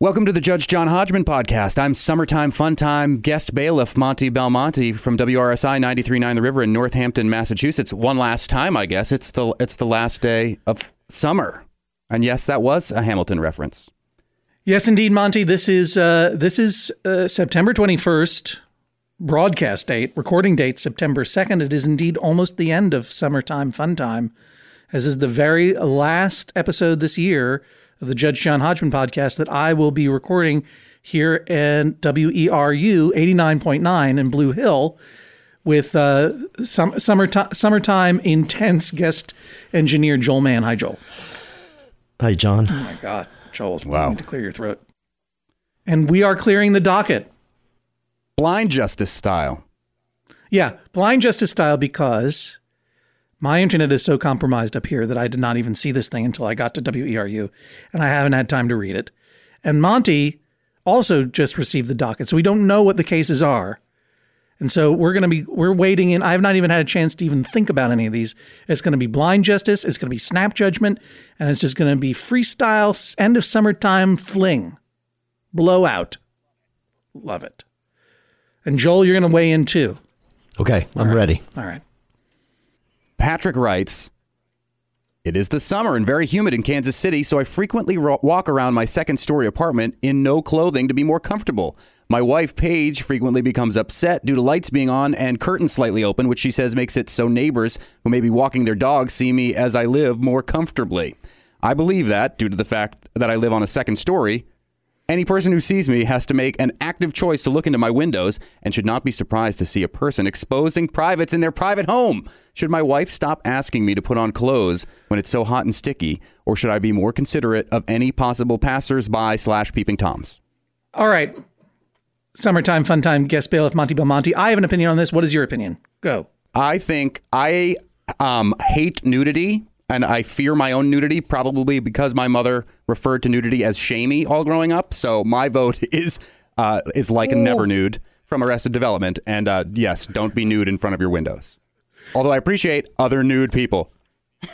Welcome to the Judge John Hodgman podcast. I'm summertime fun time guest bailiff Monty Belmonte from WRSI 93.9 The River in Northampton, Massachusetts. One last time, I guess. It's the it's the last day of summer. And yes, that was a Hamilton reference. Yes, indeed, Monty. This is uh, this is uh, September 21st, broadcast date, recording date September 2nd. It is indeed almost the end of summertime fun time, as is the very last episode this year the Judge John Hodgman podcast that I will be recording here in WERU 89.9 in Blue Hill with uh, some, summertime, summertime intense guest engineer Joel Mann. Hi, Joel. Hi, John. Oh, my God. Joel, Wow. wow. to clear your throat. And we are clearing the docket. Blind justice style. Yeah, blind justice style because my internet is so compromised up here that I did not even see this thing until I got to WERU and I haven't had time to read it. And Monty also just received the docket, so we don't know what the cases are. And so we're going to be we're waiting in I have not even had a chance to even think about any of these. It's going to be blind justice, it's going to be snap judgment, and it's just going to be freestyle end of summertime fling. Blowout. Love it. And Joel, you're going to weigh in too. Okay, I'm ready. All right. Patrick writes, It is the summer and very humid in Kansas City, so I frequently ro- walk around my second story apartment in no clothing to be more comfortable. My wife, Paige, frequently becomes upset due to lights being on and curtains slightly open, which she says makes it so neighbors who may be walking their dogs see me as I live more comfortably. I believe that, due to the fact that I live on a second story, any person who sees me has to make an active choice to look into my windows and should not be surprised to see a person exposing privates in their private home. Should my wife stop asking me to put on clothes when it's so hot and sticky, or should I be more considerate of any possible passers-by slash peeping toms? All right. Summertime, fun time, guest bailiff Monty Belmonte. I have an opinion on this. What is your opinion? Go. I think I um, hate nudity and I fear my own nudity, probably because my mother referred to nudity as shamey all growing up. So my vote is uh, is like a never nude from Arrested Development. And uh, yes, don't be nude in front of your windows. Although I appreciate other nude people.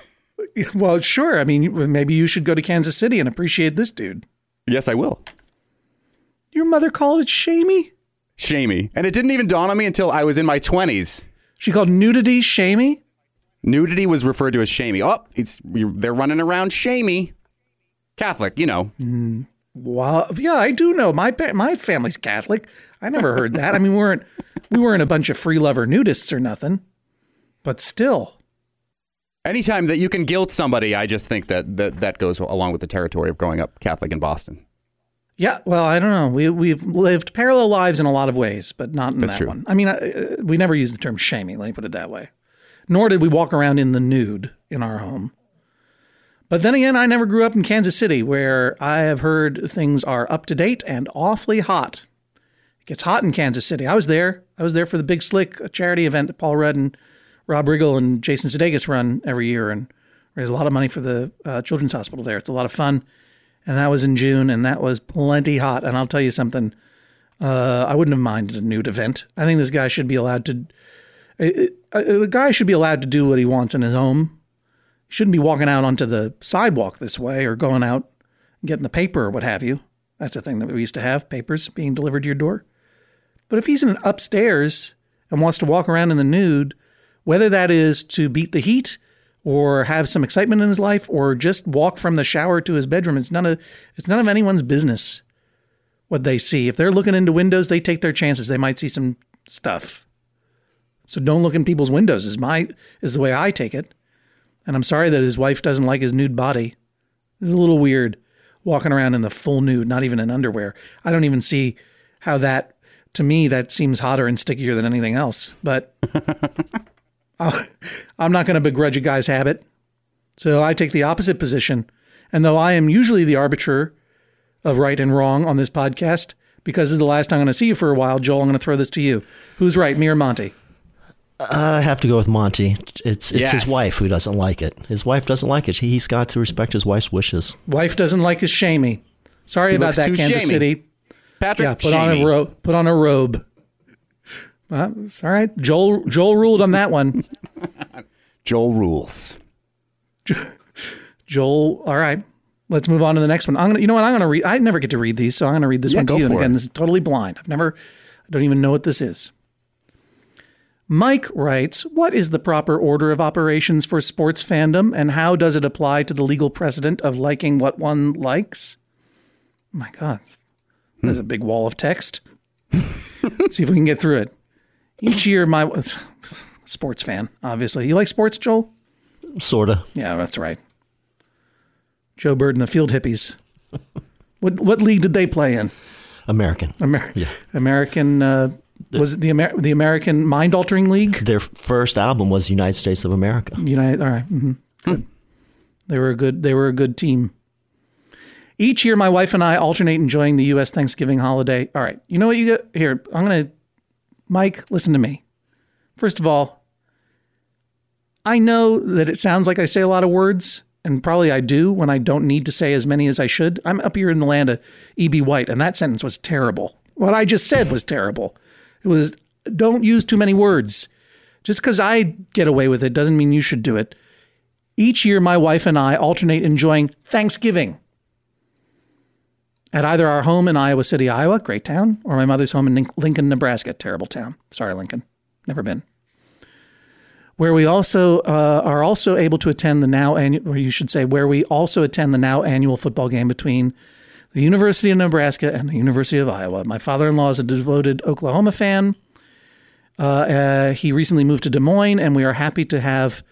Well, sure. I mean, maybe you should go to Kansas City and appreciate this dude. Yes, I will. Your mother called it shamey? Shamey. And it didn't even dawn on me until I was in my 20s. She called nudity shamey? Nudity was referred to as shamey. Oh, it's they're running around shamey. Catholic, you know. Well, yeah, I do know. My my family's Catholic. I never heard that. I mean, we weren't we weren't a bunch of free lover nudists or nothing. But still. Anytime that you can guilt somebody, I just think that that, that goes along with the territory of growing up Catholic in Boston. Yeah, well, I don't know. We we've lived parallel lives in a lot of ways, but not in That's that true. one. I mean, uh, we never used the term shamey. Let me put it that way. Nor did we walk around in the nude in our home. But then again, I never grew up in Kansas City, where I have heard things are up to date and awfully hot. It gets hot in Kansas City. I was there. I was there for the Big Slick, a charity event that Paul Rudd and Rob Riggle and Jason Sudeikis run every year, and raise a lot of money for the uh, Children's Hospital there. It's a lot of fun and that was in June, and that was plenty hot. And I'll tell you something, uh, I wouldn't have minded a nude event. I think this guy should be allowed to. Uh, uh, the guy should be allowed to do what he wants in his home. He shouldn't be walking out onto the sidewalk this way or going out and getting the paper or what have you. That's a thing that we used to have papers being delivered to your door. But if he's in upstairs and wants to walk around in the nude, whether that is to beat the heat or have some excitement in his life or just walk from the shower to his bedroom, it's none of it's none of anyone's business what they see. If they're looking into windows, they take their chances. They might see some stuff. So don't look in people's windows is my is the way I take it. And I'm sorry that his wife doesn't like his nude body. It's a little weird walking around in the full nude, not even in underwear. I don't even see how that to me that seems hotter and stickier than anything else. But I- I'm not going to begrudge a guy's habit. So I take the opposite position. And though I am usually the arbiter of right and wrong on this podcast, because this is the last time I'm going to see you for a while, Joel, I'm going to throw this to you. Who's right, me or Monty? I have to go with Monty. It's it's Yes. his wife who doesn't like it. His wife doesn't like it. He's got to respect his wife's wishes. Wife doesn't like his shamey. Sorry about that, Kansas shamey. City. Patrick, Yeah, put on a robe. Put on a robe. Uh, it's all right. Joel Joel ruled on that one. Joel rules. Joel, all right. let's move on to the next one. I'm gonna, you know what? I'm gonna read. I never get to read these, so I'm gonna read this Yeah, one to you. And again, it. this is totally blind. I've never, I don't even know what this is. Mike writes, "What is the proper order of operations for sports fandom, and how does it apply to the legal precedent of liking what one likes?" my God, there's a big wall of text. Let's see if we can get through it. Each year, my sports fan, obviously. You like sports, Joel? Sorta. Yeah, that's right. Joe Byrd and the Field Hippies. what what league did they play in? American. Amer- Yeah. American uh, was it the Amer- the American Mind Altering League? Their first album was United States of America. United. All right. mhm, Good. They were a good. They were a good team. Each year, my wife and I alternate enjoying the U.S. Thanksgiving holiday. All right. You know what you get here? I'm gonna, Mike. Listen to me. First of all, I know that it sounds like I say a lot of words, and probably I do when I don't need to say as many as I should. I'm up here in the land of E.B. White, and that sentence was terrible. What I just said was terrible. It was don't use too many words. Just because I get away with it doesn't mean you should do it. Each year, my wife and I alternate enjoying Thanksgiving at either our home in Iowa City, Iowa, great town, or my mother's home in Lincoln, Nebraska, terrible town. Sorry, Lincoln, never been. Where we also uh, are also able to attend the now annual, or you should say, where we also attend the now annual football game between the University of Nebraska and the University of Iowa. My father-in-law is a devoted Oklahoma fan. Uh, uh, he recently moved to Des Moines, and we are happy to have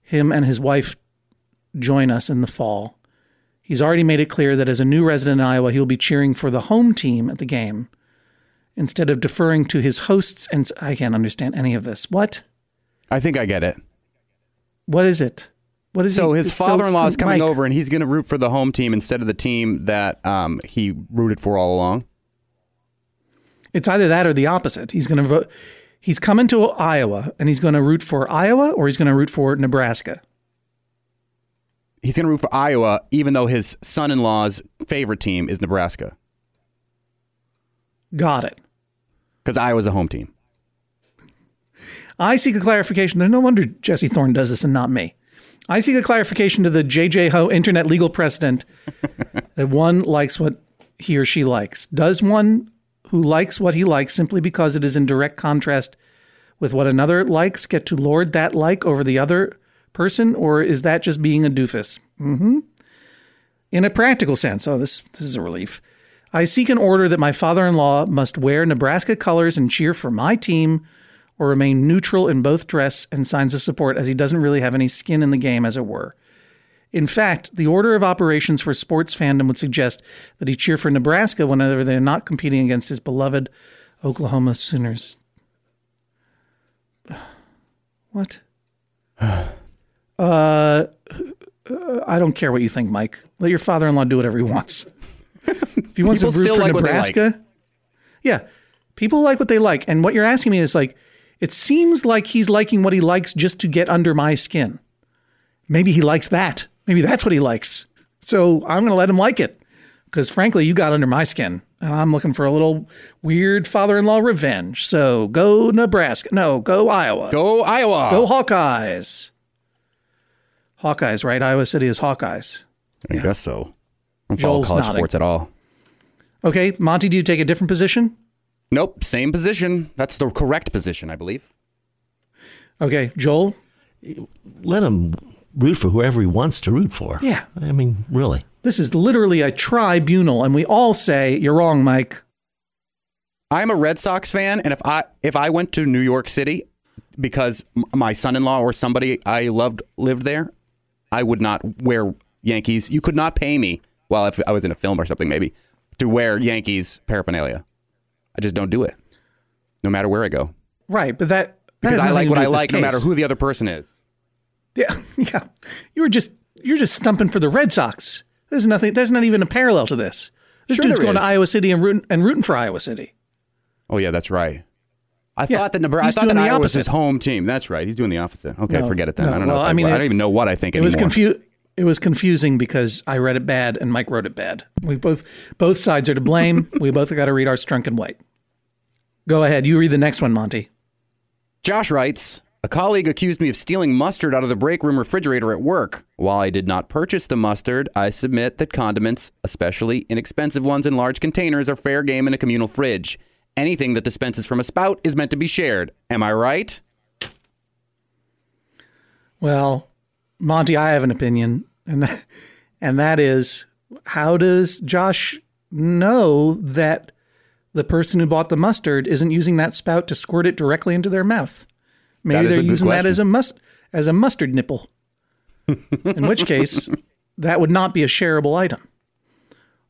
him and his wife join us in the fall. He's already made it clear that as a new resident in Iowa, he will be cheering for the home team at the game instead of deferring to his hosts. And I can't understand any of this. What? I think I get it. What is it? What is So he- his it's father-in-law is coming Mike, over, and he's going to root for the home team instead of the team that um, he rooted for all along. It's either that or the opposite. He's going to vote. He's coming to Iowa, and he's going to root for Iowa, or he's going to root for Nebraska. He's going to root for Iowa, even though his son-in-law's favorite team is Nebraska, Got it. because Iowa's a home team. I seek a clarification. There's no wonder Jesse Thorn does this and not me. I seek a clarification to the JJ Ho internet legal precedent that one likes what he or she likes. Does one who likes what he likes simply because it is in direct contrast with what another likes get to lord that like over the other person, or is that just being a doofus? hmm In a practical sense, oh, this this is a relief. I seek an order that my father-in-law must wear Nebraska colors and cheer for my team or remain neutral in both dress and signs of support as he doesn't really have any skin in the game, as it were. In fact, the order of operations for sports fandom would suggest that he cheer for Nebraska whenever they're not competing against his beloved Oklahoma Sooners. What? Uh, I don't care what you think, Mike. Let your father-in-law do whatever he wants. If he wants to root still for like what they like. Nebraska, yeah, people like what they like. And what you're asking me is like, it seems like he's liking what he likes just to get under my skin. Maybe he likes that. Maybe that's what he likes. So I'm going to let him like it because, frankly, you got under my skin, and I'm looking for a little weird father-in-law revenge. So go Nebraska. No, go Iowa. Go Iowa! Go Hawkeyes. Hawkeyes, right? Iowa City is Hawkeyes. I guess so. I don't follow Joel's college nodding. sports at all. Okay, Monty, do you take a different position? Nope, same position. That's the correct position, I believe. Okay, Joel. Let him root for whoever he wants to root for. Yeah. I mean, really. This is literally a tribunal, and we all say you're wrong, Mike. I'm a Red Sox fan, and if I if I went to New York City because my son-in-law or somebody I loved lived there, I would not wear Yankees. You could not pay me. Well, if I was in a film or something, maybe to wear Yankees paraphernalia. I just don't do it, no matter where I go, Right, but that, that because I like what I like, no matter who the other person is. Yeah, yeah. You were just you're just stumping for the Red Sox. There's nothing. There's not even a parallel to this. This Sure dude's going to. Iowa City and rooting and rooting for Iowa City. Oh yeah, that's right. I Yeah, thought that Nebraska. I thought that Iowa was opposite. his home team. That's right. He's doing the opposite. Okay, No, forget it then. no, I don't know. well, if I mean, I it- don't even know what I think It anymore. was confu- It was confusing because I read it bad and Mike wrote it bad. We both both sides are to blame. we both got to read our Strunk and White. Go ahead. You read the next one, Monty. Josh writes, A colleague accused me of stealing mustard out of the break room refrigerator at work. While I did not purchase the mustard, I submit that condiments, especially inexpensive ones in large containers, are fair game in a communal fridge. Anything that dispenses from a spout is meant to be shared. Am I right? Well, Monty, I have an opinion, and that, and that is, how does Josh know that the person who bought the mustard isn't using that spout to squirt it directly into their mouth? Maybe they're using that as a must as a mustard nipple. In which case, that would not be a shareable item.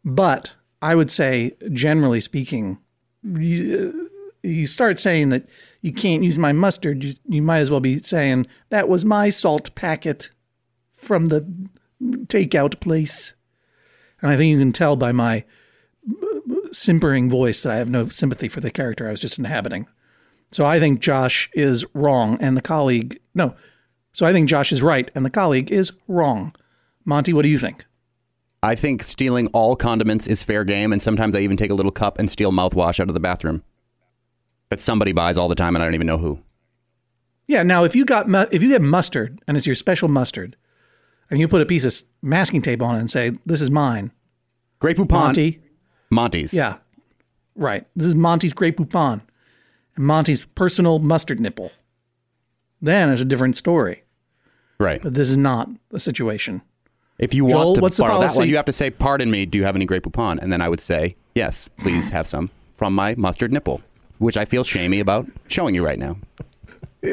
But I would say, generally speaking, you, you start saying that you can't use my mustard, you, you might as well be saying that was my salt packet from the takeout place. And I think you can tell by my simpering voice that I have no sympathy for the character I was just inhabiting. So I think Josh is wrong and the colleague, no. So I think Josh is right and the colleague is wrong. Monty, what do you think? I think stealing all condiments is fair game, and sometimes I even take a little cup and steal mouthwash out of the bathroom that somebody buys all the time, and I don't even know who. Yeah. Now, if you got mu- if you get mustard and it's your special mustard, and you put a piece of masking tape on it and say, "This is mine," Grey Poupon. Monty. Monty's. Yeah, right. This is Monty's Grey Poupon, and Monty's personal mustard nipple. Then it's a different story. Right. But this is not the situation. If you Joel, want to what's the borrow that one, you have to say, "Pardon me, do you have any Grey Poupon?" And then I would say, "Yes, please have some from my mustard nipple," which I feel shamey about showing you right now.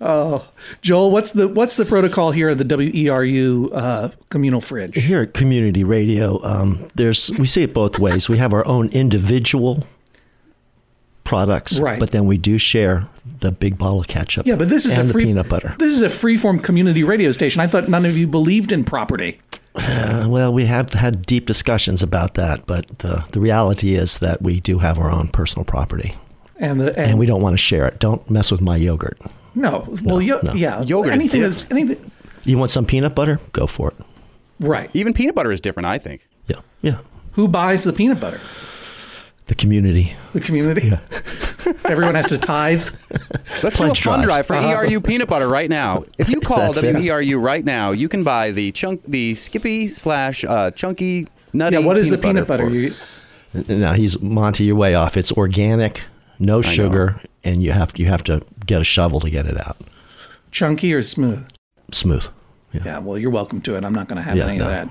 Joel, what's the what's the protocol here at the WERU uh, communal fridge? Here at Community Radio, um, there's we see it both ways. We have our own individual products, Right. but then we do share the big bottle of ketchup. Yeah, but this is and a the free peanut butter. This is a freeform community radio station. I thought none of you believed in property. Uh, well, we have had deep discussions about that, but the the reality is that we do have our own personal property, And the and, and we don't want to share it. Don't mess with my yogurt. No, well, yo- no. yeah, Yogurt is anything that's anything You want some peanut butter? Go for it. right. Even peanut butter is different, I think. Yeah, yeah. Who buys the peanut butter? The community. The community. Everyone has to tithe. Let's do a Pledge fund drive drive. for ERU peanut butter right now. If you call That's it. WERU right now, you can buy the chunk, the Skippy slash uh, chunky nutty. Yeah, what is the peanut butter? for- You, Now he's Monty. You're way off. It's organic, no sugar, and you have you have to get a shovel to get it out. chunky or smooth? Smooth. Yeah. Yeah. Well, you're welcome to it. I'm not going to have Yeah, any no. of that.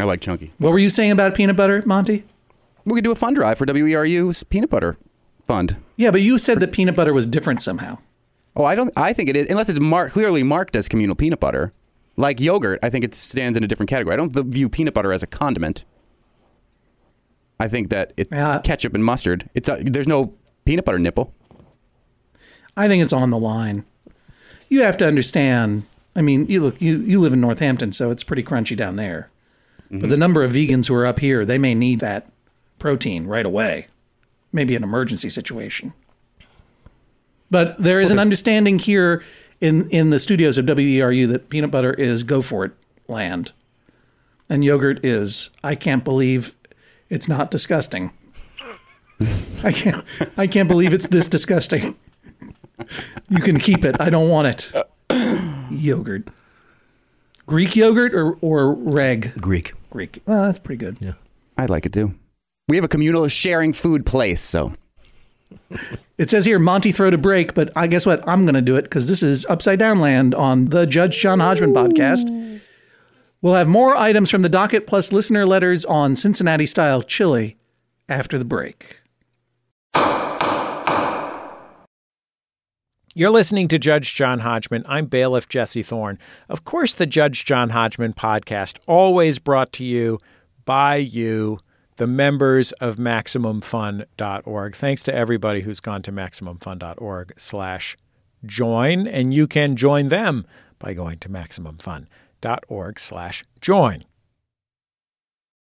I like chunky. What were you saying about peanut butter, Monty? We could do a fund drive for WERU's peanut butter fund. Yeah, but you said that peanut butter was different somehow. Oh, I don't. I think it is, unless it's mar- clearly marked as communal peanut butter, like yogurt. I think it stands in a different category. I don't view peanut butter as a condiment. I think that it Yeah. ketchup and mustard. It's a, there's no peanut butter nipple. I think it's on the line. You have to understand. I mean, you look. You you live in Northampton, so it's pretty crunchy down there. But mm-hmm. the number of vegans who are up here, they may need that protein right away. Maybe an emergency situation. But there is an understanding here in in the studios of WERU that peanut butter is go for it land, and yogurt is I can't believe it's not disgusting. I can't I can't believe it's this disgusting. You can keep it. I don't want it. Yogurt. Greek yogurt or, or reg? Greek. Greek. Well, that's pretty good. Yeah. I'd like it too. We have a communal sharing food place, so It says here Monty throw to break, but I guess what? I'm going to do it because this is Upside Down Land on the Judge John Hodgman podcast. We'll have more items from the docket plus listener letters on Cincinnati style chili after the break. You're listening to Judge John Hodgman. I'm bailiff Jesse Thorn. Of course, the Judge John Hodgman podcast, always brought to you by you, the members of MaximumFun.org. Thanks to everybody who's gone to MaximumFun.org slash join, and you can join them by going to MaximumFun.org slash join.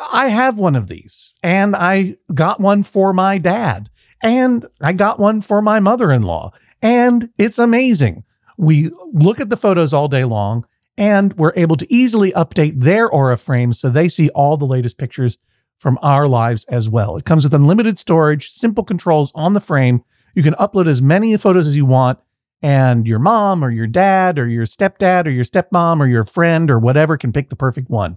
I have one of these, and I got one for my dad, and I got one for my mother in law, and it's amazing. We look at the photos all day long, and we're able to easily update their Aura frames so they see all the latest pictures from our lives as well. It comes with unlimited storage, simple controls on the frame. You can upload as many photos as you want, and your mom or your dad or your stepdad or your stepmom or your friend or whatever can pick the perfect one.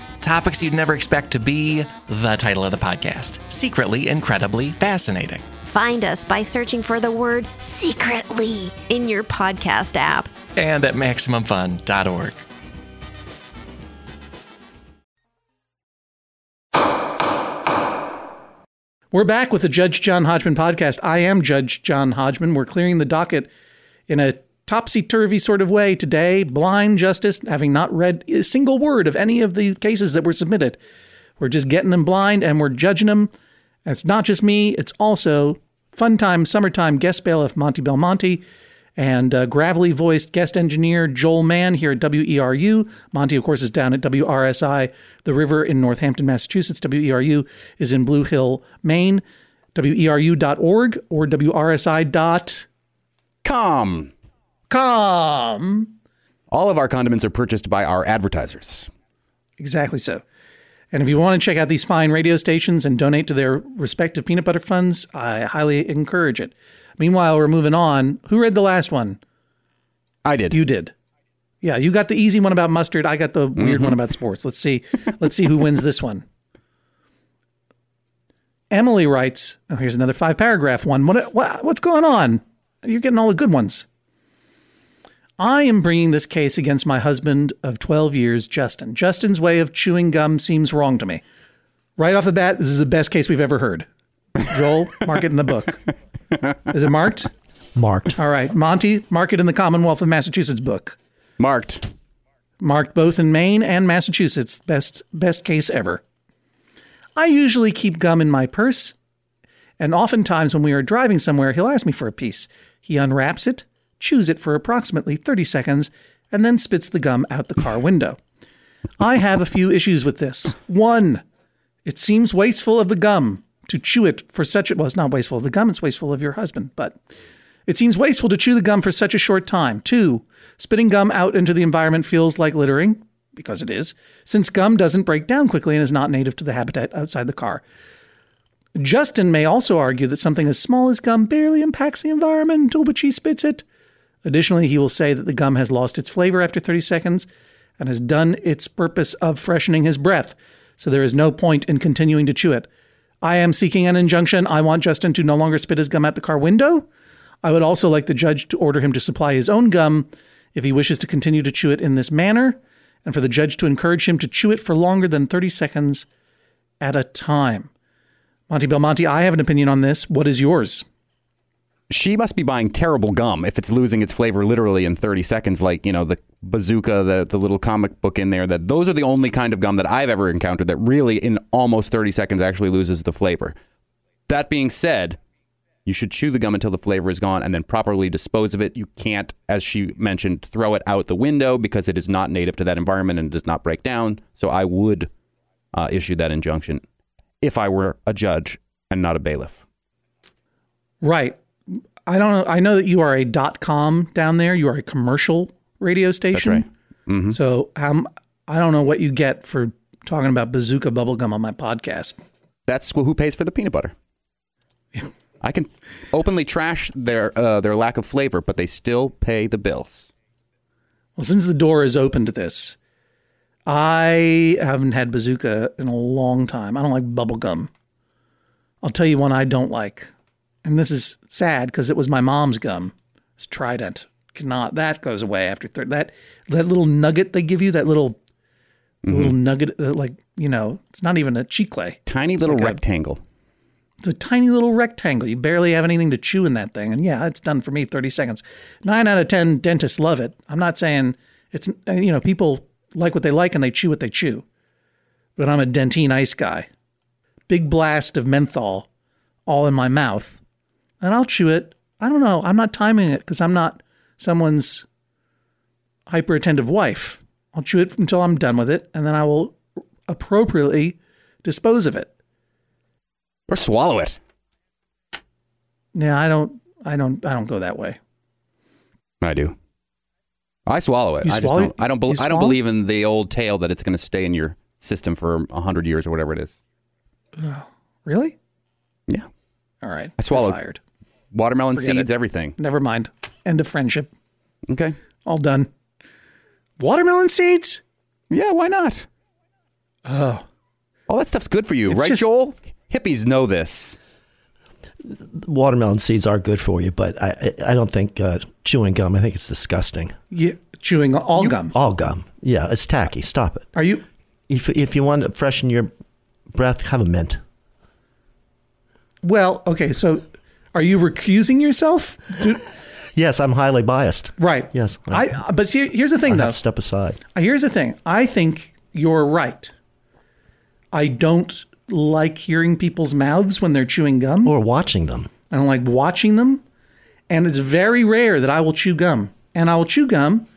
Topics you'd never expect to be the title of the podcast Secretly Incredibly Fascinating. Find us by searching for the word secretly in your podcast app. And at MaximumFun.org. We're back with the Judge John Hodgman podcast. I am Judge John Hodgman. We're clearing the docket in a topsy turvy sort of way today. Blind justice, having not read a single word of any of the cases that were submitted. We're just getting them blind and we're judging them. And it's not just me, it's also fun time, summertime guest bailiff Monty Belmonte and uh, gravelly voiced guest engineer Joel Mann here at WERU. Monty, of course, is down at WRSI, The River in Northampton, Massachusetts. WERU is in Blue Hill, Maine. WERU.org or WRSI.com. Com. All of our condiments are purchased by our advertisers. Exactly so. And if you want to check out these fine radio stations and donate to their respective peanut butter funds, I highly encourage it. Meanwhile, we're moving on. Who read the last one? I did. You did. Yeah, you got the easy one about mustard. I got the weird one mm-hmm. about sports. Let's see. Let's see who wins this one. Emily writes, oh, here's another five paragraph one. What, what, what's going on? You're getting all the good ones. I am bringing this case against my husband of 12 years, Justin. Justin's way of chewing gum seems wrong to me. Right off the bat, this is the best case we've ever heard. Joel, mark it in the book. Is it marked? Marked. All right. Monty, mark it in the Commonwealth of Massachusetts book. Marked. Marked both in Maine and Massachusetts. Best best case ever. I usually keep gum in my purse, and oftentimes when we are driving somewhere, he'll ask me for a piece. He unwraps it, chews it for approximately 30 seconds, and then spits the gum out the car window. I have a few issues with this. One, it seems wasteful of the gum to chew it for such a well, it's not wasteful of the gum, it's wasteful of your husband, but it seems wasteful to chew the gum for such a short time. Two, spitting gum out into the environment feels like littering, because it is, since gum doesn't break down quickly and is not native to the habitat outside the car. Justin may also argue that something as small as gum barely impacts the environment until which he spits it. Additionally, he will say that the gum has lost its flavor after 30 seconds and has done its purpose of freshening his breath, so there is no point in continuing to chew it. I am seeking an injunction. I want Justin to no longer spit his gum out the car window. I would also like the judge to order him to supply his own gum if he wishes to continue to chew it in this manner, and for the judge to encourage him to chew it for longer than 30 seconds at a time. Monty Belmonte, I have an opinion on this. What is yours? She must be buying terrible gum if it's losing its flavor literally in 30 seconds, like, you know, the bazooka, the, the little comic book in there. That Those are the only kind of gum that I've ever encountered that really, in almost 30 seconds, actually loses the flavor. That being said, you should chew the gum until the flavor is gone and then properly dispose of it. You can't, as she mentioned, throw it out the window because it is not native to that environment and does not break down. So I would uh, issue that injunction if I were a judge and not a bailiff. Right. I don't know. I know that you are a dot com down there. You are a commercial radio station. That's right. Mhm. So um, I don't know what you get for talking about bazooka bubblegum on my podcast. That's who pays for the peanut butter. I can openly trash their uh, their lack of flavor, but they still pay the bills. Well, since the door is open to this, I haven't had bazooka in a long time. I don't like bubblegum. I'll tell you one I don't like. And this is sad because it was my mom's gum. It's Trident. Cannot that goes away after thir- that that little nugget they give you, that little little nugget uh, like, you know, it's not even a chicle. Tiny It's little like a- rectangle. It's a tiny little rectangle. You barely have anything to chew in that thing. And yeah, it's done for me 30 seconds. Nine out of 10 dentists love it. I'm not saying it's, uh, you know, people like what they like and they chew what they chew. But I'm a Dentyne ice guy. Big blast of menthol all in my mouth. And I'll chew it. I don't know. I'm not timing it because I'm not someone's hyper attentive wife. I'll chew it until I'm done with it. And then I will appropriately dispose of it. Or swallow it. Yeah, I don't, I don't, I don't go that way. I do. I swallow it. You I just swallow don't. it? I don't. Be, I don't believe in the old tale that it's going to stay in your system for hundred years or whatever it is. Really? Yeah. All right. I swallowed. You're fired. Watermelon Forget seeds, it. everything. Never mind. End of friendship. Okay. All done. Watermelon seeds? Yeah. Why not? Oh, All that stuff's good for you, It's right, just- Joel? Hippies know this. Watermelon seeds are good for you, but I I I don't think uh, chewing gum. I think it's disgusting. you chewing all gum. All gum. Yeah, it's tacky. Stop it. Are you? If if you want to freshen your breath, have a mint. Well, okay. So, are you recusing yourself? Do, Yes, I'm highly biased. right. Yes. I. But see, here's the I thing, have though. step aside. Here's the thing. I think you're right. I don't like hearing people's mouths when they're chewing gum. Or watching them. I don't like watching them. And it's very rare that I will chew gum. And I will chew gum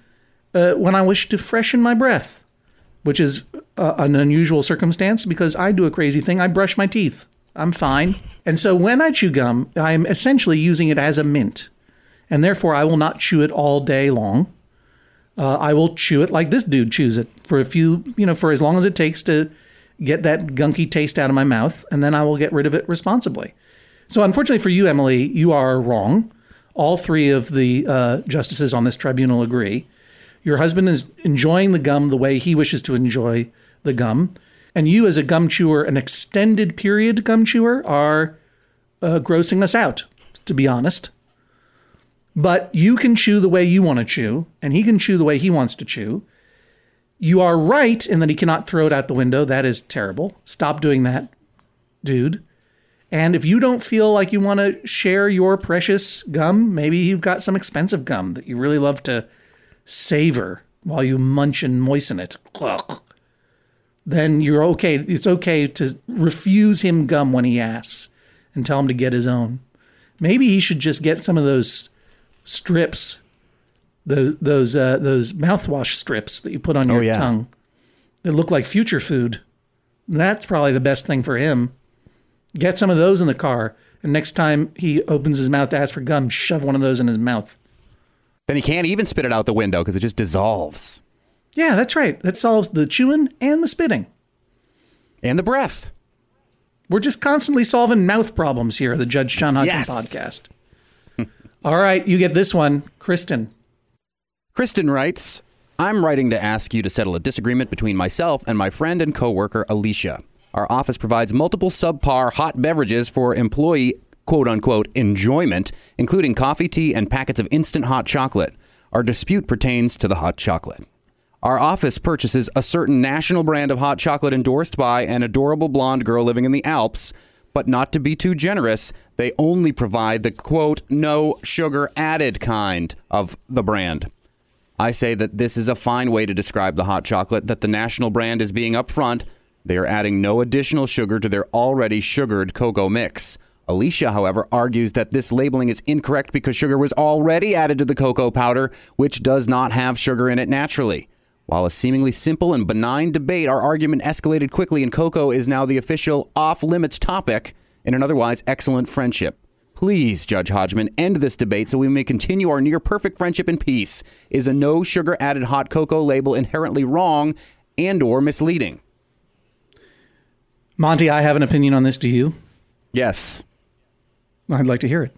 uh, when I wish to freshen my breath, which is uh, an unusual circumstance because I do a crazy thing. I brush my teeth. I'm fine. And so when I chew gum, I'm essentially using it as a mint. And therefore, I will not chew it all day long. Uh, I will chew it like this dude chews it for a few, you know, for as long as it takes to get that gunky taste out of my mouth. And then I will get rid of it responsibly. So, unfortunately for you, Emily, you are wrong. All three of the uh, justices on this tribunal agree. Your husband is enjoying the gum the way he wishes to enjoy the gum. And you, as a gum chewer, an extended period gum chewer, are uh, grossing us out, to be honest. But you can chew the way you want to chew, and he can chew the way he wants to chew. You are right in that he cannot throw it out the window. That is terrible. Stop doing that, dude. And if you don't feel like you want to share your precious gum, maybe you've got some expensive gum that you really love to savor while you munch and moisten it. Then you're okay. It's okay to refuse him gum when he asks and tell him to get his own. Maybe he should just get some of those strips, those those uh, those mouthwash strips that you put on your Oh, yeah. tongue that look like future food. That's probably the best thing for him. Get some of those in the car, and next time he opens his mouth to ask for gum, shove one of those in his mouth. Then he can't even spit it out the window because it just dissolves. Yeah, that's right. That solves the chewing and the spitting. And the breath. We're just constantly solving mouth problems here, the Judge John Hodgman Yes. podcast. All right, you get this one, Kristen. Kristen writes, I'm writing to ask you to settle a disagreement between myself and my friend and coworker Alicia. Our office provides multiple subpar hot beverages for employee quote unquote enjoyment, including coffee, tea, and packets of instant hot chocolate. Our dispute pertains to the hot chocolate. Our office purchases a certain national brand of hot chocolate endorsed by an adorable blonde girl living in the Alps, but not to be too generous, they only provide the quote, no sugar added kind of the brand. I say that this is a fine way to describe the hot chocolate, that the national brand is being upfront. They are adding no additional sugar to their already sugared cocoa mix. Alicia, however, argues that this labeling is incorrect because sugar was already added to the cocoa powder, which does not have sugar in it naturally. While a seemingly simple and benign debate, our argument escalated quickly, and cocoa is now the official off limits topic in an otherwise excellent friendship. Please, Judge Hodgman, end this debate so we may continue our near perfect friendship in peace. Is a no sugar added hot cocoa label inherently wrong and or misleading? Monty, I have an opinion on this. Do you? Yes. I'd like to hear it.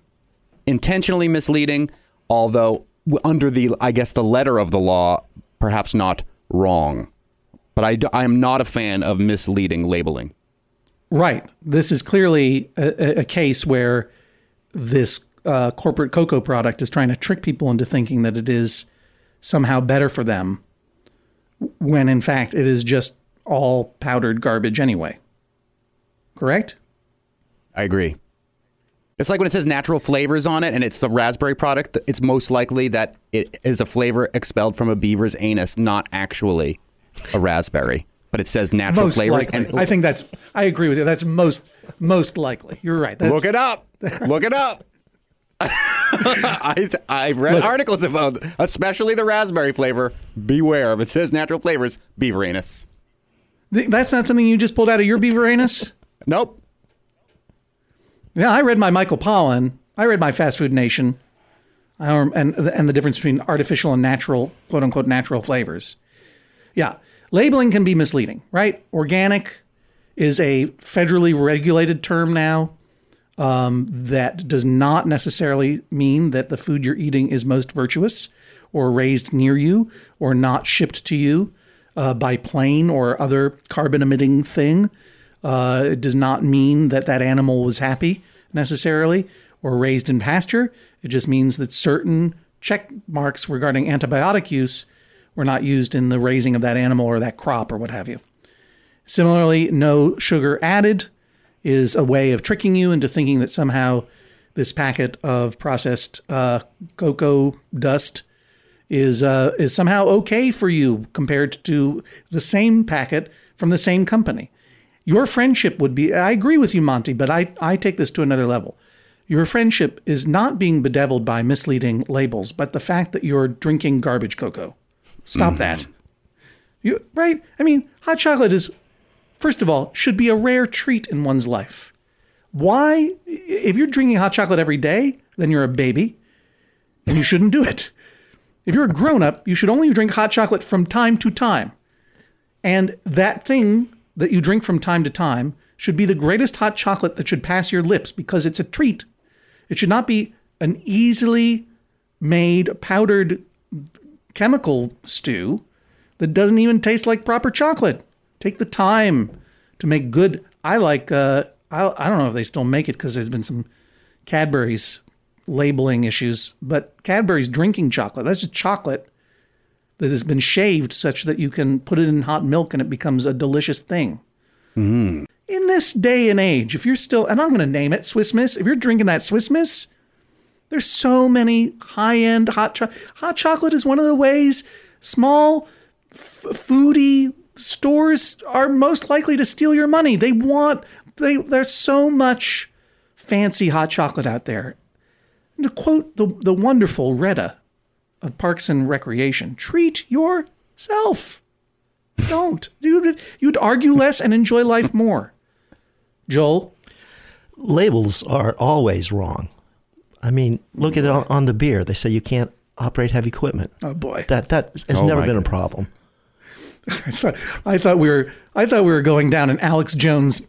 Intentionally misleading, although under the I guess the letter of the law, perhaps not wrong. But I, d- I am not a fan of misleading labeling. Right. This is clearly a, a- a case where this uh, corporate cocoa product is trying to trick people into thinking that it is somehow better for them, when in fact it is just all powdered garbage anyway. Correct? I agree. It's like when it says natural flavors on it and it's a raspberry product, it's most likely that it is a flavor expelled from a beaver's anus, not actually a raspberry. But it says natural most flavors. likely. And I think that's. I agree with you. That's most most likely. You're right. That's, look it up. Look it up. I, I've read Look. articles about, especially the raspberry flavor. Beware if it says natural flavors, beaver anus. Th- That's not something you just pulled out of your beaver anus. Nope. Yeah, I read my Michael Pollan. I read my Fast Food Nation, I don't- and and the difference between artificial and natural, quote unquote, natural flavors. Yeah, labeling can be misleading, right? Organic is a federally regulated term now. Um, that does not necessarily mean that the food you're eating is most virtuous, or raised near you, or not shipped to you uh, by plane or other carbon emitting thing. Uh, it does not mean that that animal was happy necessarily or raised in pasture. It just means that certain check marks regarding antibiotic use were not used in the raising of that animal or that crop or what have you. Similarly, no sugar added is a way of tricking you into thinking that somehow this packet of processed uh, cocoa dust is uh, is somehow okay for you compared to the same packet from the same company. Your friendship would be. I agree with you, Monty, but I I take this to another level. Your friendship is not being bedeviled by misleading labels, but the fact that you're drinking garbage cocoa. Stop mm. that. You right? I mean, hot chocolate is first of all should be a rare treat in one's life. Why if you're drinking hot chocolate every day, then you're a baby and you shouldn't do it. If you're a grown up, you should only drink hot chocolate from time to time. And that thing that you drink from time to time should be the greatest hot chocolate that should pass your lips because it's a treat. It should not be an easily made powdered chemical stew that doesn't even taste like proper chocolate. Take the time to make good. I like. Uh, I I don't know if they still make it because there's been some Cadbury's labeling issues, but Cadbury's drinking chocolate. That's just chocolate that has been shaved such that you can put it in hot milk and it becomes a delicious thing. Mm-hmm. In this day and age, if you're still, and I'm going to name it Swiss Miss, if you're drinking that Swiss Miss, there's so many high end hot chocolate. Hot chocolate is one of the ways small f- foodie stores are most likely to steal your money. They want, they, there's so much fancy hot chocolate out there. And to quote the, the wonderful Retta of Parks and Recreation, treat yourself. Don't. You'd, you'd argue less and enjoy life more. Joel, Labels are always wrong. I mean, look at it on, on the beer. They say you can't operate heavy equipment. oh boy. That that has Oh never my been a problem. I thought, I thought we were I thought we were going down an Alex Jones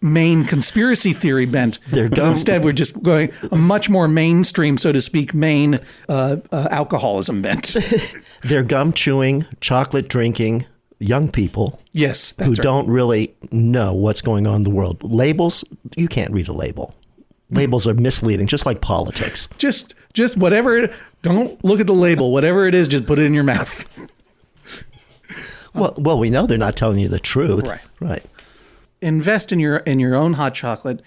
main conspiracy theory bent. Instead, we're just going a much more mainstream, so to speak, main uh, uh, alcoholism bent. They're gum chewing, chocolate drinking young people yes, that's who right. don't really know what's going on in the world. Labels, you can't read a label. Labels are misleading, just like politics. just just whatever. It, don't look at the label. Whatever it is, just put it in your mouth. Well, well, we know they're not telling you the truth. Right. Right. Invest in your in your own hot chocolate.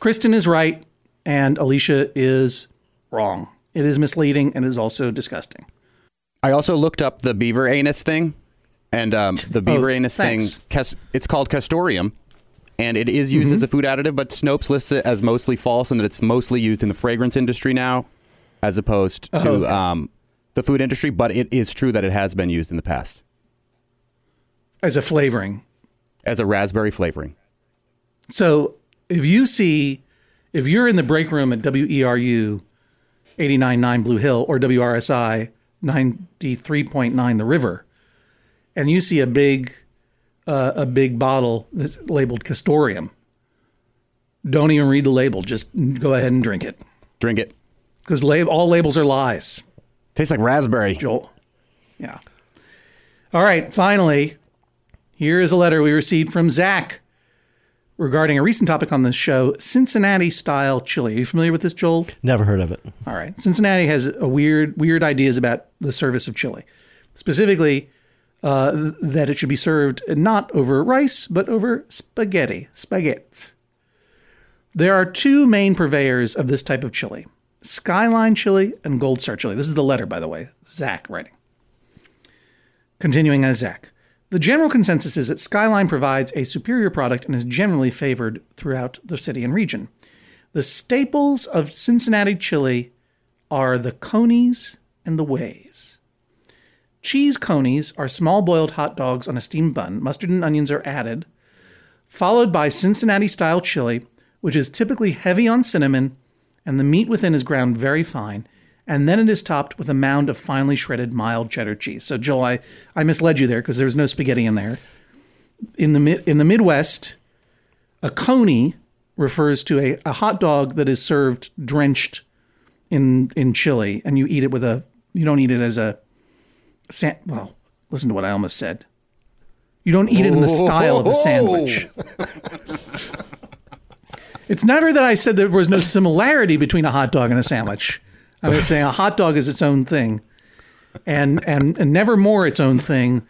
Kristen is right and Alicia is wrong. It is misleading and is also disgusting. I also looked up the beaver anus thing, and um, the beaver Oh, anus thanks. thing, it's called castoreum, and it is used as a food additive, but Snopes lists it as mostly false and that it's mostly used in the fragrance industry now, as opposed to Oh, okay. um, the food industry. But it is true that it has been used in the past As a flavoring. As a raspberry flavoring. So if you see if you're in the break room at WERU 89.9 Blue Hill or WRSI 93.9 The River, and you see a big uh, a big bottle that's labeled Castoreum, don't even read the label. Just go ahead and drink it. Drink it. Because lab- all labels are lies. Tastes like raspberry. Joel. Yeah. All right. Finally, here is a letter we received from Zach regarding a recent topic on this show Cincinnati style chili. Are you familiar with this, Joel? Never heard of it. All right. Cincinnati has a weird, weird ideas about the service of chili. Specifically, uh, that it should be served not over rice, but over spaghetti. Spaghetti. There are two main purveyors of this type of chili Skyline chili and Gold Star chili. This is the letter, by the way. Zach writing. Continuing as Zach. The general consensus is that Skyline provides a superior product and is generally favored throughout the city and region. The staples of Cincinnati chili are the conies and the ways. Cheese conies are small boiled hot dogs on a steamed bun. Mustard and onions are added, followed by Cincinnati style chili, which is typically heavy on cinnamon, and the meat within is ground very fine. And then it is topped with a mound of finely shredded mild cheddar cheese. So, Joel, I, I misled you there because there was no spaghetti in there. In the, in the Midwest, a coney refers to a, a hot dog that is served drenched in in chili, and you eat it with a. You don't eat it as a. Well, listen to what I almost said. You don't eat it in the style of a sandwich. Oh. It's never that I said there was no similarity between a hot dog and a sandwich. I was saying a hot dog is its own thing, and and, and never more its own thing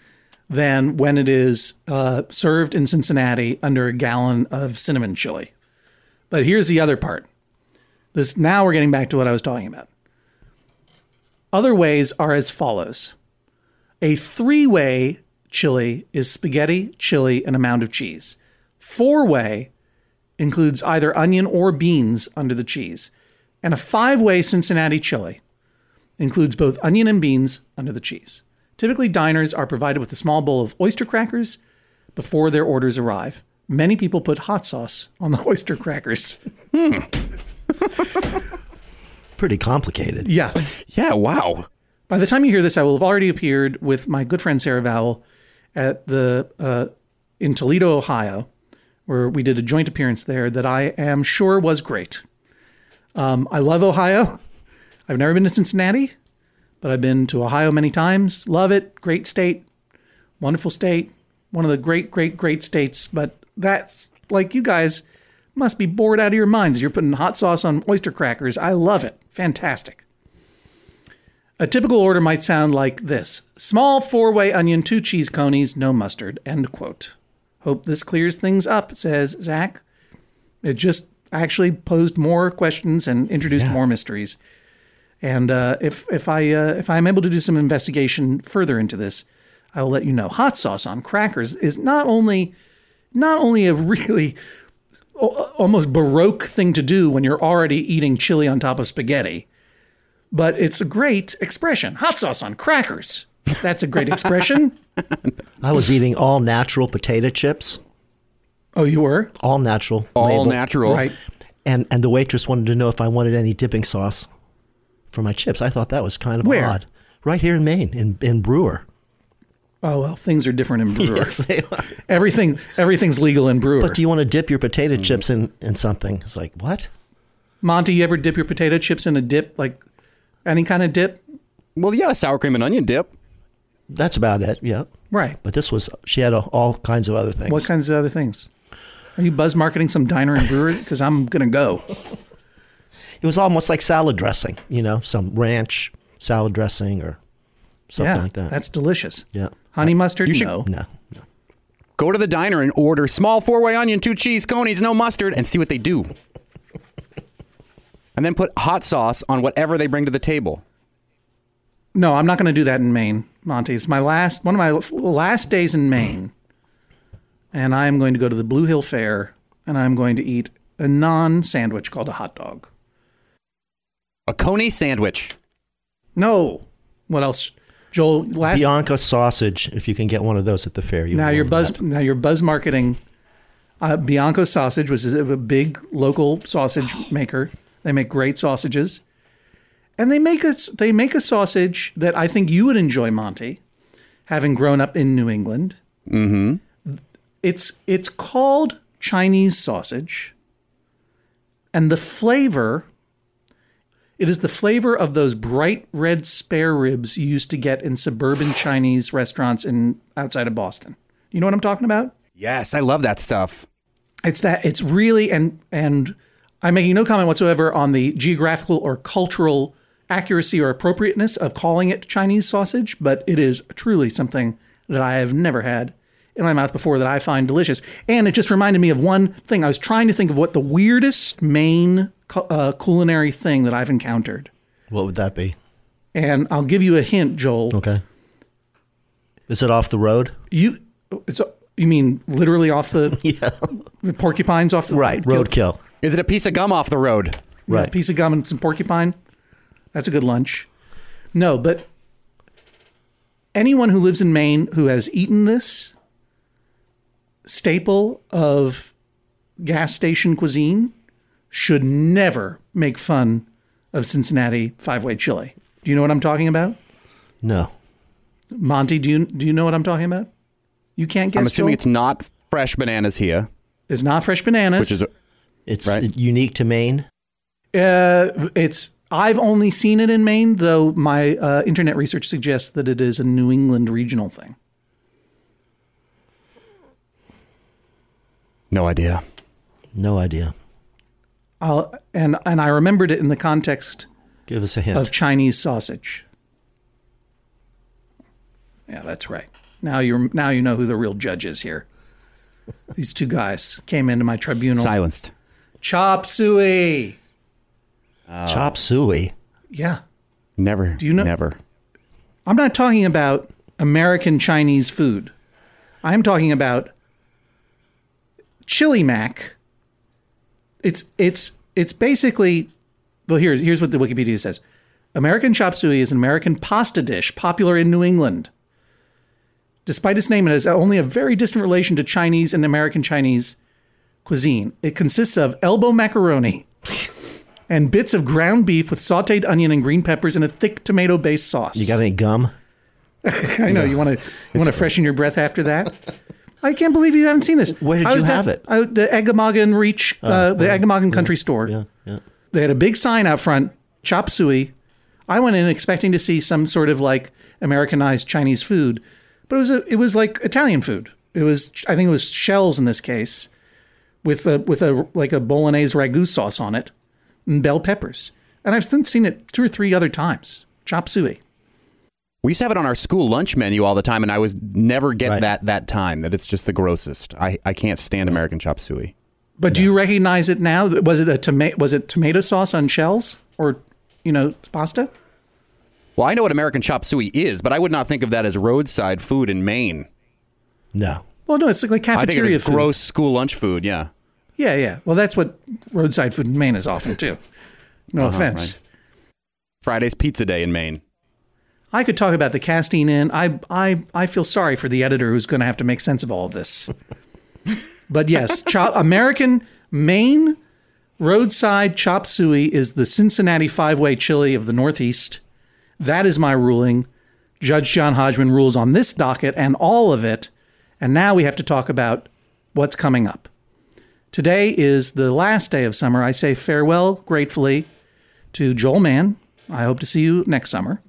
than when it is uh, served in Cincinnati under a gallon of cinnamon chili. But here's the other part. This now we're getting back to what I was talking about. Other ways are as follows. A three-way chili is spaghetti, chili, and a mound of cheese. Four-way includes either onion or beans under the cheese. And a five-way Cincinnati chili includes both onion and beans under the cheese. Typically, diners are provided with a small bowl of oyster crackers before their orders arrive. Many people put hot sauce on the oyster crackers. Hmm. Pretty complicated. Yeah. Yeah, wow. By the time you hear this, I will have already appeared with my good friend Sarah Vowell at the uh, in Toledo, Ohio, where we did a joint appearance there that I am sure was great. Um, I love Ohio. I've never been to Cincinnati, but I've been to Ohio many times. Love it. Great state. Wonderful state. One of the great, great, great states. But that's like you guys must be bored out of your minds. You're putting hot sauce on oyster crackers. I love it. Fantastic. A typical order might sound like this small four way onion, two cheese conies, no mustard. End quote. Hope this clears things up, says Zach. It just actually posed more questions and introduced more mysteries. And uh, if if I uh, if I'm able to do some investigation further into this, I will let you know. Hot sauce on crackers is not only not only a really almost baroque thing to do when you're already eating chili on top of spaghetti, but it's a great expression. Hot sauce on crackers. That's a great expression. I was eating all natural potato chips, Oh, you were all natural, All label. natural. right. and and the waitress wanted to know if I wanted any dipping sauce for my chips. I thought that was kind of Where? odd. Right here in Maine, in in Brewer. Oh well, things are different in Brewer. Yes, they are. Everything everything's legal in Brewer. But do you want to dip your potato chips in in something? It's like what? Monty, you ever dip your potato chips in a dip, like any kind of dip? Well, yeah, sour cream and onion dip. That's about it. Yeah. Right. But this was she had a, all kinds of other things. What kinds of other things? Are you buzz marketing some diner and brewery? Because I'm gonna go. It was almost like salad dressing, you know, some ranch salad dressing or something yeah, like that. that's delicious. yeah. Honey uh, mustard? You should- no. No. Go to the diner and order small four way onion, two cheese conies, no mustard, and see what they do. and then put hot sauce on whatever they bring to the table. No, I'm not going to do that in Maine, Monty. It's my last one of my last days in Maine, and I am going to go to the Blue Hill Fair, and I'm going to eat a non-sandwich called a hot dog. A coney sandwich. No, what else, Joel? Last Bianca sausage, if you can get one of those at the fair. You now would you're buzz that. now you're buzz marketing. Uh, Bianco Sausage was a big local sausage maker. They make great sausages, and they make a they make a sausage that I think you would enjoy, Monty, having grown up in New England. Mm-hmm. It's it's called Chinese sausage, and the flavor. It is the flavor of those bright red spare ribs you used to get in suburban Chinese restaurants in outside of Boston. You know what I'm talking about? Yes, I love that stuff. It's that it's really and and I'm making no comment whatsoever on the geographical or cultural accuracy or appropriateness of calling it Chinese sausage, but it is truly something that I have never had in my mouth before that I find delicious. And it just reminded me of one thing. I was trying to think of what the weirdest Maine cu- uh, culinary thing that I've encountered. What would that be? And I'll give you a hint, Joel. Okay. Is it off the road? You it's you mean literally off the Yeah. the porcupines off the Right. Roadkill. Is it a piece of gum off the road? Yeah, Right. a piece of gum and some porcupine. That's a good lunch. No, but anyone who lives in Maine who has eaten this staple of gas station cuisine should never make fun of Cincinnati five way chili. Do you know what I'm talking about? No. Monty, do you do you know what I'm talking about? You can't guess. I'm assuming Joel? it's not fresh bananas here, It's not fresh bananas. which is a, It's Right. unique to Maine. Uh, it's I've only seen it in Maine, though my uh, internet research suggests that it is a New England regional thing. No idea. No idea. I'll, and and I remembered it in the context Give us a hint. of Chinese sausage. Yeah, that's right. Now you're now you know who the real judge is here. These two guys came into my tribunal. Silenced. Chop suey. Uh, Chop suey. Yeah. Never. Do you know- Never. I'm not talking about American Chinese food. I'm talking about chili mac. It's it's it's basically well here's here's what the Wikipedia says. American chop suey is an American pasta dish popular in New England. Despite its name, it has only a very distant relation to Chinese and American Chinese cuisine. It consists of elbow macaroni and bits of ground beef with sauteed onion and green peppers in a thick tomato-based sauce. You got any gum? I know you want to you want to freshen your breath after that. I can't believe you haven't seen this. Where did I you down- have it? I, the Eggemoggin Reach, uh, the Eggamogan Country Store. Yeah, yeah. They had a big sign out front, chop suey. I went in expecting to see some sort of like Americanized Chinese food, but it was a, it was like Italian food. It was I think it was shells in this case, with a with a like a bolognese ragu sauce on it, and bell peppers. And I've since seen it two or three other times. Chop suey. We used to have it on our school lunch menu all the time, and I was never get Right. that that time that it's just the grossest. I, I can't stand American chop suey. But do you recognize it now? Was it a tomato? Was it tomato sauce on shells or you know pasta? Well, I know what American chop suey is, but I would not think of that as roadside food in Maine. No. Well, no, it's like I think cafeteria it as gross school lunch food. Yeah. Yeah, yeah. Well, that's what roadside food in Maine is often too. No Uh-huh, offense. right. Friday's pizza day in Maine. I could talk about the casting in. I I I feel sorry for the editor who's going to have to make sense of all of this. but yes, chop, American Maine roadside chop suey is the Cincinnati five way chili of the Northeast. That is my ruling. Judge John Hodgman rules on this docket and all of it. And now we have to talk about what's coming up. Today is the last day of summer. I say farewell gratefully to Joel Mann. I hope to see you next summer.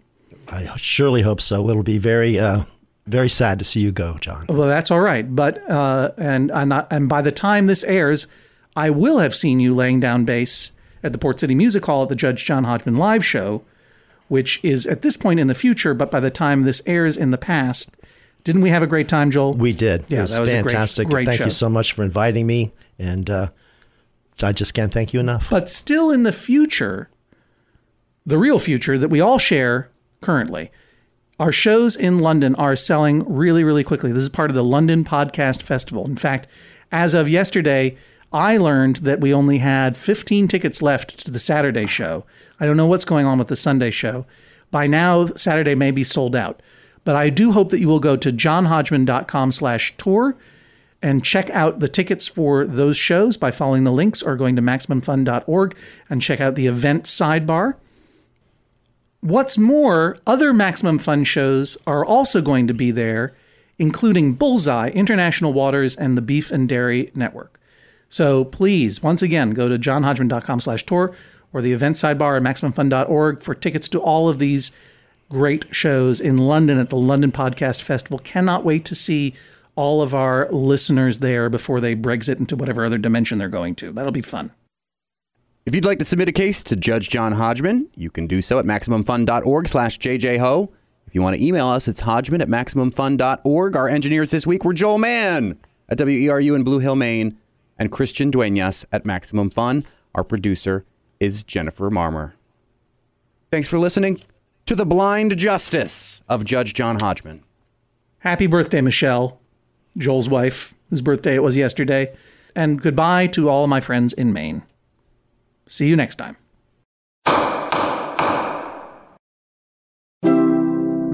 I surely hope so. It'll be very, uh, very sad to see you go, John. Well, that's all right. But uh, and and, I, and by the time this airs, I will have seen you laying down bass at the Port City Music Hall at the Judge John Hodgman live show, which is at this point in the future. But by the time this airs in the past, didn't we have a great time, Joel? We did. Yeah, it was that was a great- fantastic. great thank show. you so much for inviting me, and uh, I just can't thank you enough. But still in the future, the real future that we all share currently, our shows in London are selling really, really quickly. This is part of the London Podcast Festival. In fact, as of yesterday, I learned that we only had 15 tickets left to the Saturday show. I don't know what's going on with the Sunday show. By now, Saturday may be sold out. But I do hope that you will go to johnhodgman.com slash tour and check out the tickets for those shows by following the links or going to maximumfun.org and check out the event sidebar. What's more, other Maximum Fun shows are also going to be there, including Bullseye, International Waters, and the Beef and Dairy Network. So please, once again, go to johnhodgman.com slash tour or the event sidebar at maximumfun.org for tickets to all of these great shows in London at the London Podcast Festival. Cannot wait to see all of our listeners there before they Brexit into whatever other dimension they're going to. That'll be fun. If you'd like to submit a case to Judge John Hodgman, you can do so at MaximumFun.org slash JJHo. If you want to email us, it's Hodgman at MaximumFun.org. Our engineers this week were Joel Mann at WERU in Blue Hill, Maine, and Christian Duenas at Maximum Fun. Our producer is Jennifer Marmer. Thanks for listening to The Blind Justice of Judge John Hodgman. Happy birthday, Michelle, Joel's wife, whose birthday it was yesterday. And goodbye to all my friends in Maine. See you next time.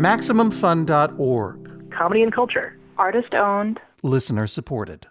MaximumFun.org. Comedy and culture. Artist owned. Listener supported.